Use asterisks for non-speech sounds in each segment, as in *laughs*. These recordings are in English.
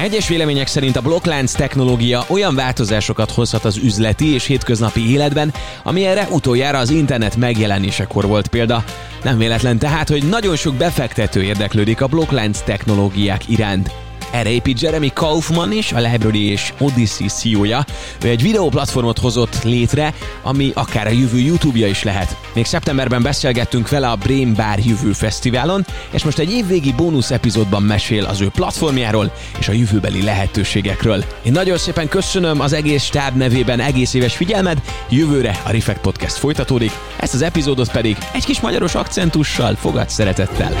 Egyes vélemények szerint a blokklánc technológia olyan változásokat hozhat az üzleti és hétköznapi életben, ami erre utoljára az internet megjelenésekor volt példa. Nem véletlen tehát, hogy nagyon sok befektető érdeklődik a blokklánc technológiák iránt. Erre épít Jeremy Kaufman is, a Library és Odyssey CEO-ja. Ő egy videóplatformot hozott létre, ami akár a jövő YouTube-ja is lehet. Még szeptemberben beszélgettünk vele a Brain Bar Jövő Fesztiválon, és most egy évvégi bónusz epizódban mesél az ő platformjáról és a jövőbeli lehetőségekről. Én nagyon szépen köszönöm az egész stáb nevében egész éves figyelmed, jövőre a Reflect Podcast folytatódik, ezt az epizódot pedig egy kis magyaros akcentussal fogad szeretettel.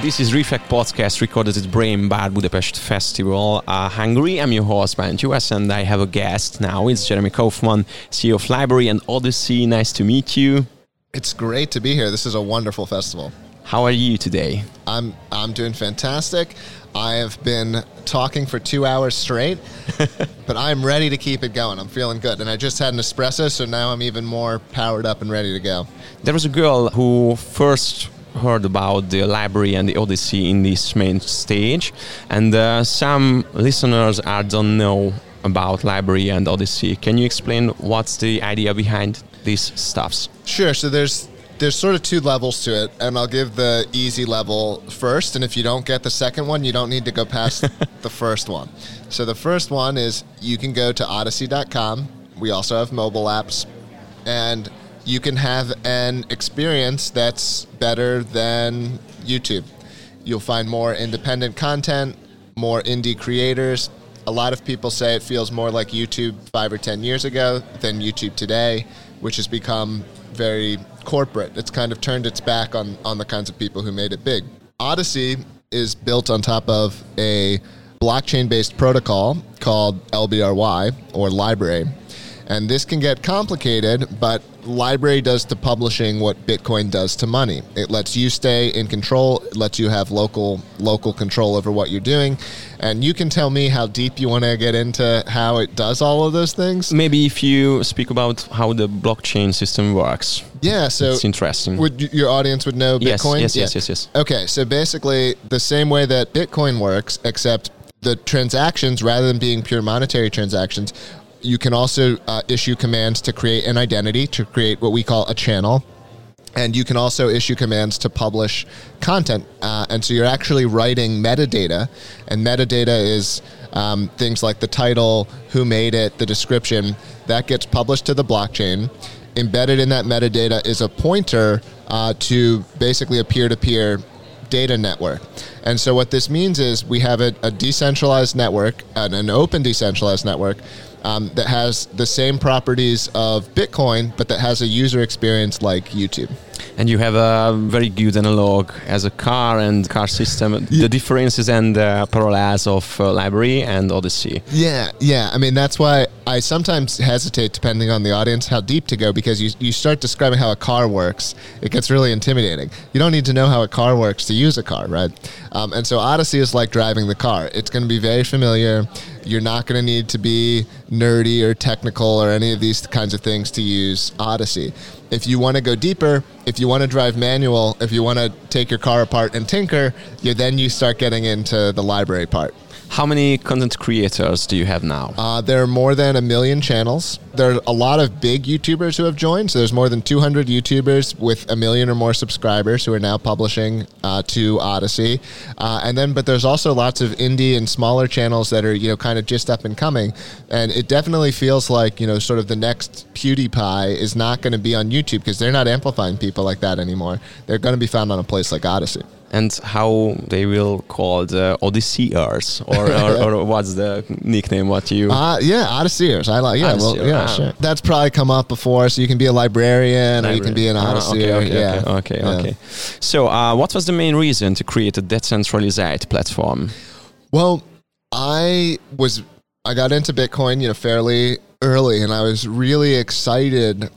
This is Reflect Podcast recorded at Brain Bar Budapest Festival, uh, Hungary. I'm your host, Bent US, and I have a guest now. It's Jeremy Kauffman, CEO of Library and Odysee. Nice to meet you. It's great to be here. This is a wonderful festival. How are you today? I'm I'm doing fantastic. I have been talking for two hours straight, *laughs* but I'm ready to keep it going. I'm feeling good, and I just had an espresso, so now I'm even more powered up and ready to go. There was a girl who first heard about the library and the Odysee in this main stage, and uh, some listeners are don't know about library and Odysee. Can you explain what's the idea behind these stuffs? Sure. So there's there's sort of two levels to it, and I'll give the easy level first. And if you don't get the second one, you don't need to go past *laughs* the first one. So the first one is you can go to odysee.com. We also have mobile apps, and you can have an experience that's better than YouTube. You'll find more independent content, more indie creators. A lot of people say it feels more like YouTube five or 10 years ago than YouTube today, which has become very corporate. It's kind of turned its back on, on the kinds of people who made it big. Odysee is built on top of a blockchain based protocol called LBRY or Library. And this can get complicated, but Library does to publishing what Bitcoin does to money. It lets you stay in control, it lets you have local local control over what you're doing. And you can tell me how deep you want to get into how it does all of those things. Maybe if you speak about how the blockchain system works. Yeah, so it's interesting. Would your audience would know Bitcoin? Yes, yes, yes, yes, yes. Okay, so basically the same way that Bitcoin works, except the transactions, rather than being pure monetary transactions, you can also uh, issue commands to create an identity, to create what we call a channel. And you can also issue commands to publish content. Uh, and so you're actually writing metadata. And metadata is um, things like the title, who made it, the description. That gets published to the blockchain. Embedded in that metadata is a pointer uh, to basically a peer to peer data network. And so what this means is we have a, a decentralized network, an, an open decentralized network um, that has the same properties of Bitcoin, but that has a user experience like YouTube. And you have a very good analog as a car and car system. Yeah. The differences and the parallels of uh, library and Odysee. Yeah, yeah. I mean, that's why I sometimes hesitate, depending on the audience, how deep to go because you, you start describing how a car works. It gets really intimidating. You don't need to know how a car works to use a car, right? Um, and so Odysee is like driving the car. It's going to be very familiar. You're not going to need to be nerdy or technical or any of these kinds of things to use Odysee. If you want to go deeper, if you want to drive manual, if you want to take your car apart and tinker, you, then you start getting into the library part. How many content creators do you have now? Uh, there are more than a million channels. There are a lot of big YouTubers who have joined. So there's more than 200 YouTubers with a million or more subscribers who are now publishing uh, to Odysee. Uh, and then, but there's also lots of indie and smaller channels that are, you know, kind of just up and coming. And it definitely feels like, you know, sort of the next PewDiePie is not going to be on YouTube because they're not amplifying people like that anymore. They're going to be found on a place like Odysee and how they will call the Odysseyers, or, or, or, *laughs* what's the nickname? What you? Uh, yeah, Odysseyers. I like. Yeah, well, yeah, sure. That's probably come up before. So you can be a librarian, or you can be an Odysseyer. Uh, okay, okay, yeah. okay, okay, okay. So, uh, what was the main reason to create a decentralized platform? Well, I was I got into Bitcoin, you know, fairly early, and I was really excited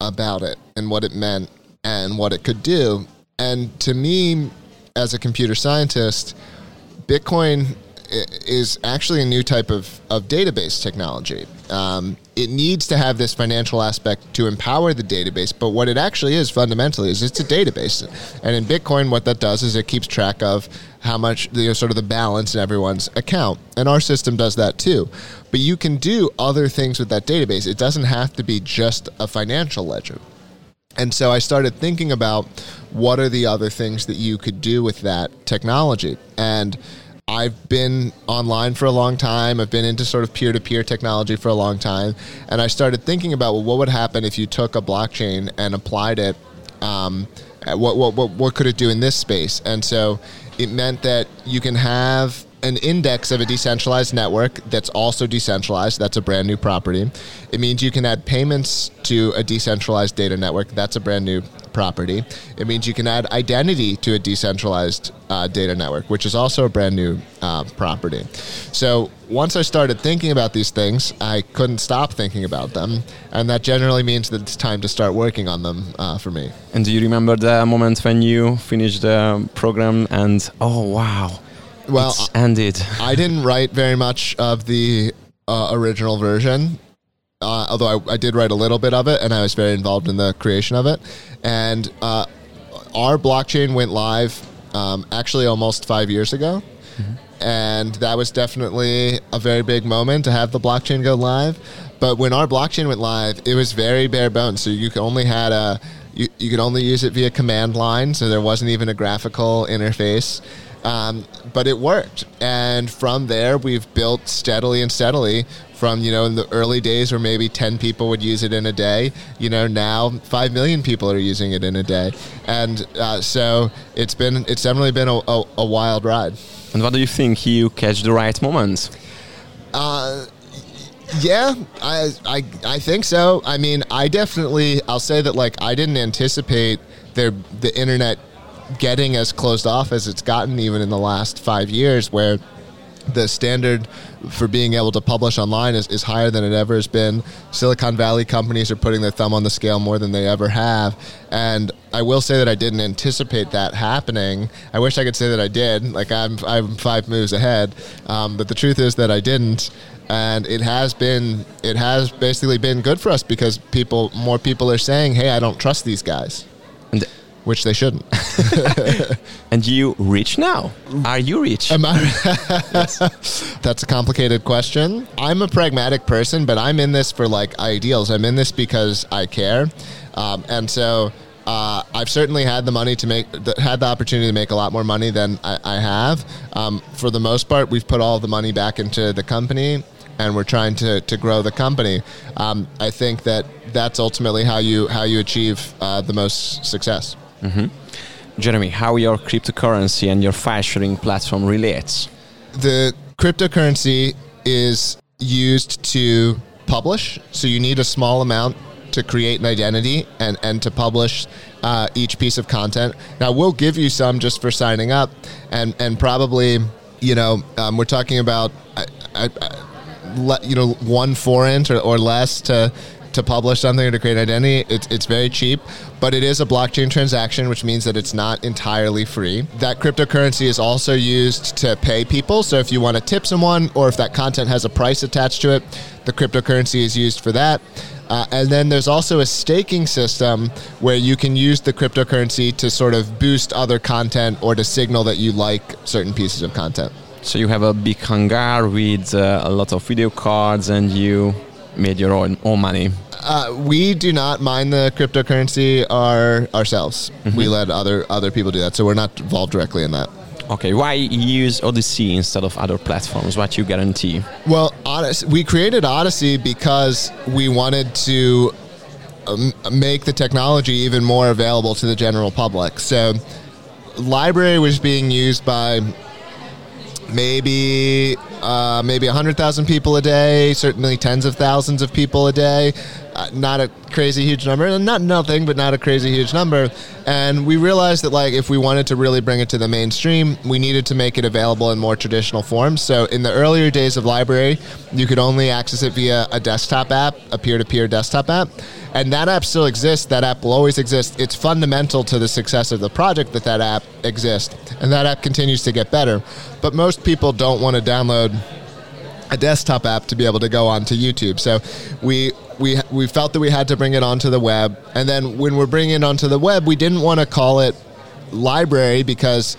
about it and what it meant and what it could do. And to me, as a computer scientist, Bitcoin is actually a new type of, of database technology. um, it needs to have this financial aspect to empower the database. But what it actually is fundamentally is it's a database. And in Bitcoin, what that does is it keeps track of how much, you know, sort of the balance in everyone's account. And our system does that too. But you can do other things with that database. It doesn't have to be just a financial ledger. And so I started thinking about what are the other things that you could do with that technology. And I've been online for a long time. I've been into sort of peer to peer technology for a long time. And I started thinking about well, what would happen if you took a blockchain and applied it? Um, what, what, what, what could it do in this space? And so it meant that you can have an index of a decentralized network that's also decentralized. That's a brand new property. It means you can add payments to a decentralized data network. That's a brand new property. It means you can add identity to a decentralized uh, data network, which is also a brand new uh, property. So once I started thinking about these things, I couldn't stop thinking about them. And that generally means that it's time to start working on them uh, for me. And do you remember the moment when you finished the program and, oh, wow, well, it's ended. I didn't write very much of the uh, original version. Uh, although I, I, did write a little bit of it, and I was very involved in the creation of it. And uh, our blockchain went live um, actually almost five years ago, mm-hmm. and that was definitely a very big moment to have the blockchain go live. But when our blockchain went live, it was very bare bones. So you only had a you, you could only use it via command line, so there wasn't even a graphical interface. Um, but it worked. And from there, we've built steadily and steadily from, you know, in the early days where maybe 10 people would use it in a day, you know, now 5 million people are using it in a day. And uh, so it's been, it's definitely been a, a, a, wild ride. And what do you think? You catch the right moments? Uh, yeah, I, I I think so. I mean, I definitely I'll say that like I didn't anticipate there the internet getting as closed off as it's gotten even in the last five years, where the standard for being able to publish online is, is higher than it ever has been. Silicon Valley companies are putting their thumb on the scale more than they ever have. And I will say that I didn't anticipate that happening. I wish I could say that I did. Like I'm, I'm five moves ahead. Um, but the truth is that I didn't. And it has been, it has basically been good for us because people, more people are saying, "Hey, I don't trust these guys." Which they shouldn't. *laughs* and you rich now? Are you rich? Am I? *laughs* That's a complicated question. I'm a pragmatic person, but I'm in this for like ideals. I'm in this because I care, um, and so. Uh, I've certainly had the money to make, had the opportunity to make a lot more money than I, I have. Um, for the most part, we've put all the money back into the company, and we're trying to, to grow the company. Um, I think that that's ultimately how you how you achieve uh, the most success. Mm-hmm. Jeremy, how your cryptocurrency and your file sharing platform relates? The cryptocurrency is used to publish, so you need a small amount to create an identity and, and to publish uh, each piece of content. Now, we'll give you some just for signing up, and, and probably, you know, um, we're talking about, uh, uh, uh you know, one forint or, or less to to publish something or to create identity. It's, it's very cheap, but it is a blockchain transaction, which means that it's not entirely free. That cryptocurrency is also used to pay people. So if you want to tip someone or if that content has a price attached to it, the cryptocurrency is used for that. Uh, and then there's also a staking system where you can use the cryptocurrency to sort of boost other content or to signal that you like certain pieces of content. So you have a big hangar with uh, a lot of video cards and you made your own, own money uh, we do not mine the cryptocurrency our, ourselves. Mm-hmm. We let other other people do that, so we're not involved directly in that. Okay, why use Odysee instead of other platforms? What you guarantee? Well, Odysee, we created Odysee because we wanted to um, make the technology even more available to the general public. So, library was being used by maybe uh, maybe 100,000 people a day, certainly tens of thousands of people a day. Uh, not a crazy huge number, not nothing, but not a crazy huge number. And we realized that like if we wanted to really bring it to the mainstream, we needed to make it available in more traditional forms. So in the earlier days of library, you could only access it via a desktop app, a peer-to-peer desktop app. And that app still exists. That app will always exist. It's fundamental to the success of the project that that app exists. And that app continues to get better. But most people don't want to download a desktop app to be able to go onto YouTube. So we we we felt that we had to bring it onto the web, and then when we're bringing it onto the web, we didn't want to call it library because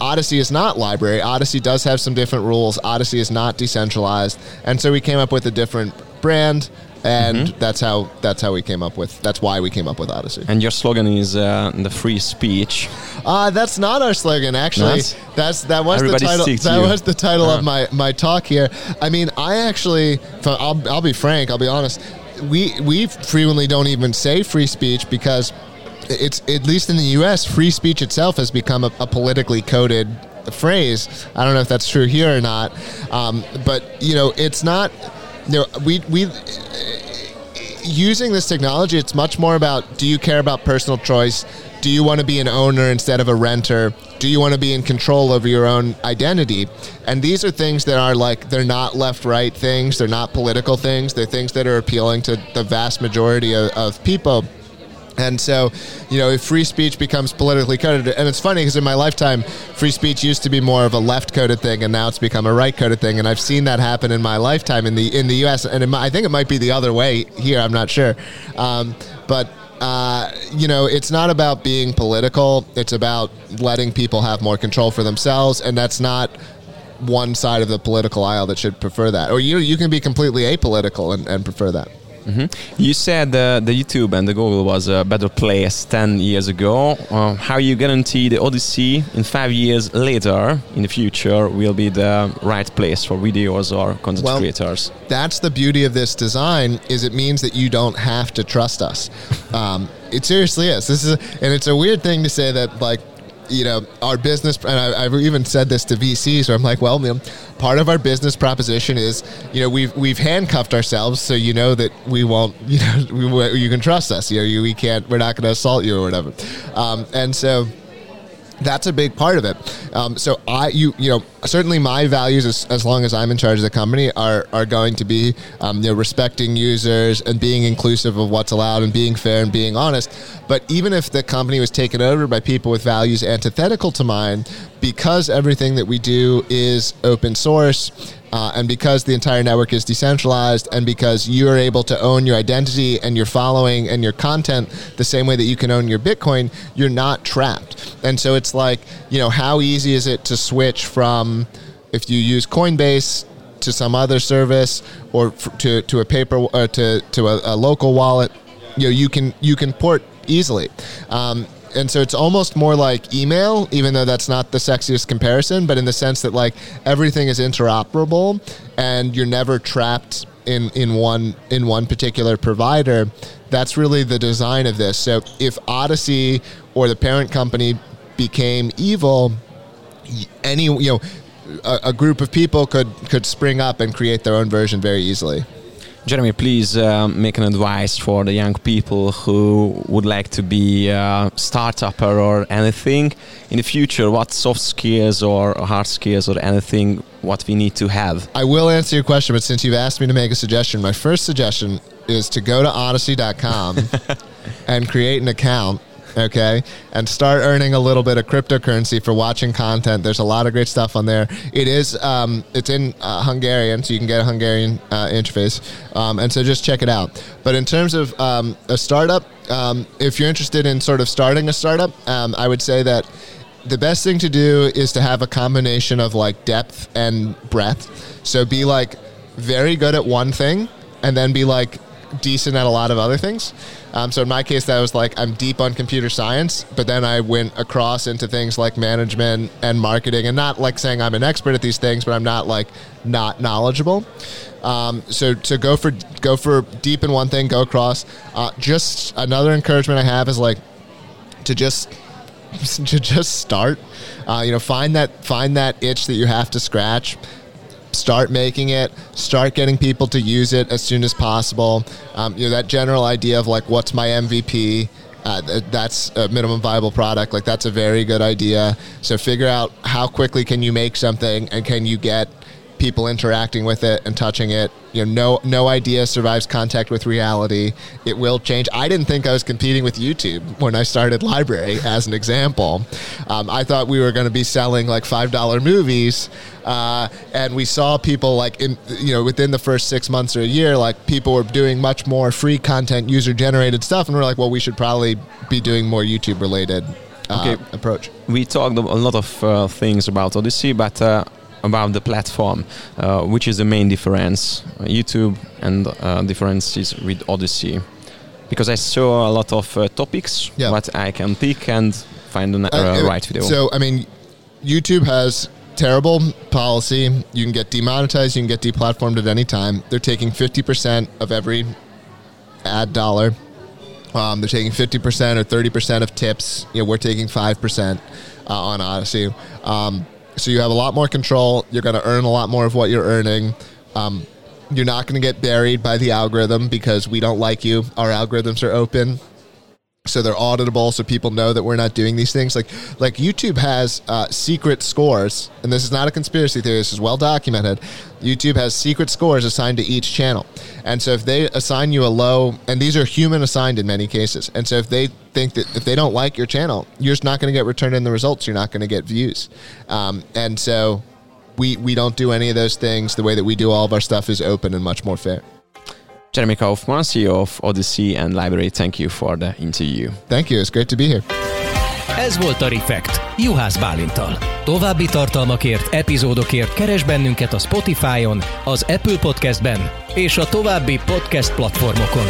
Odysee is not library. Odysee does have some different rules. Odysee is not decentralized, and so we came up with a different brand and mm-hmm. that's how that's how we came up with that's why we came up with Odysee. And your slogan is uh, the free speech. Uh, that's not our slogan actually. That's, that's that was the title. That was the title uh-huh. of my my talk here. I mean, I actually, I'll I'll be frank. I'll be honest. We we frequently don't even say free speech because it's at least in the U.S. free speech itself has become a, a politically coded phrase. I don't know if that's true here or not, um, but you know, it's not know, we we using this technology, it's much more about do you care about personal choice? Do you want to be an owner instead of a renter? Do you want to be in control over your own identity? And these are things that are like, they're not left right things, they're not political things, they're things that are appealing to the vast majority of, of people. And so, you know, if free speech becomes politically coded, and it's funny because in my lifetime, free speech used to be more of a left coded thing, and now it's become a right coded thing. And I've seen that happen in my lifetime in the in the U.S. And I think it might be the other way here. I'm not sure, um, but. Uh, you know, it's not about being political. It's about letting people have more control for themselves, and that's not one side of the political aisle that should prefer that. Or you you can be completely apolitical and, and prefer that. Mm-hmm. You said uh, the YouTube and the Google was a better place 10 years ago. Uh, how you guarantee the Odysee in five years later in the future will be the right place for videos or content well, creators? That's the beauty of this design is it means that you don't have to trust us. Um, it seriously is. This is, a, and it's a weird thing to say that like you know, our business, and I, have even said this to VCs, where I'm like, well, part of our business proposition is, you know, we've we've handcuffed ourselves, so you know that we won't, *laughs* you know, we, you can trust us. You know, you, we can't, we're not going to assault you or whatever. Um, and so that's a big part of it. Um, so I, you, you know, certainly my values, as, as long as I'm in charge of the company, are are going to be, um, you know, respecting users and being inclusive of what's allowed and being fair and being honest. But even if the company was taken over by people with values antithetical to mine, because everything that we do is open source uh, and because the entire network is decentralized, and because you're able to own your identity and your following and your content the same way that you can own your Bitcoin, you're not trapped. And so it's like, you know, how easy is it to switch from if you use Coinbase to some other service or to, to a paper uh, to, to a, a, local wallet? You know, you can you can port easily. Um, and so it's almost more like email, even though that's not the sexiest comparison, but in the sense that like everything is interoperable and you're never trapped in in one in one particular provider. That's really the design of this. So if Odysee or the parent company became evil, any you know a, a group of people could could spring up and create their own version very easily. Jeremy, please uh, make an advice for the young people who would like to be a startupper or anything in the future. What soft skills or hard skills or anything what we need to have? I will answer your question, but since you've asked me to make a suggestion, my first suggestion is to go to odysee.com *laughs* and create an account okay, and start earning a little bit of cryptocurrency for watching content. There's a lot of great stuff on there. It is, um, it's in uh, Hungarian, so you can get a Hungarian uh, interface, um, and so just check it out. But in terms of um, a startup, um, if you're interested in sort of starting a startup, um, I would say that the best thing to do is to have a combination of like depth and breadth. So be like very good at one thing, and then be like decent at a lot of other things. Um, so in my case, that was like I'm deep on computer science, but then I went across into things like management and marketing, and not like saying I'm an expert at these things, but I'm not like not knowledgeable. Um, so to go for go for deep in one thing, go across. Uh, just another encouragement I have is like to just *laughs* to just start. Uh, you know, find that find that itch that you have to scratch start making it, start getting people to use it as soon as possible. Um, you know, that general idea of like, what's my MVP? Uh, that's a minimum viable product. Like that's a very good idea. So figure out how quickly can you make something and can you get people interacting with it and touching it. You know, no no idea survives contact with reality. It will change. I didn't think I was competing with YouTube when I started Library, as an example. Um, I thought we were going to be selling like five dollar movies, uh, and we saw people like in you know within the first six months or a year, like people were doing much more free content, user generated stuff, and we're like, well, we should probably be doing more YouTube related uh, Okay. approach. We talked a lot of uh, things about Odysee, but uh, about the platform, uh, which is the main difference, uh, YouTube and uh, differences with Odysee. Because I saw a lot of uh, topics, Yeah. what I can pick and find the uh, Uh, right video. So, I mean, YouTube has terrible policy. You can get demonetized, you can get deplatformed at any time. They're taking 50% of every ad dollar. Um, they're taking 50% or 30% of tips. You know, we're taking 5% uh, on Odysee. Um, so you have a lot more control. You're going to earn a lot more of what you're earning. Um, you're not going to get buried by the algorithm because we don't like you. Our algorithms are open so they're auditable so people know that we're not doing these things. Like like youtube has uh, secret scores and this is not a conspiracy theory this is well documented. Youtube has secret scores assigned to each channel. And so if they assign you a low and these are human assigned in many cases and so if they think that if they don't like your channel you're just not going to get returned in the results you're not going to get views. Um, and so we we don't do any of those things. The way that we do all of our stuff is open and much more fair Jeremy Kaufman, CEO of Odyssey and Library, thank you for the interview. thank you it's great to be here Ez volt a Refekt, Juhász Bálintal. További tartalmakért, epizódokért keres bennünket a Spotify-on, az Apple Podcast-ben és a további podcast platformokon.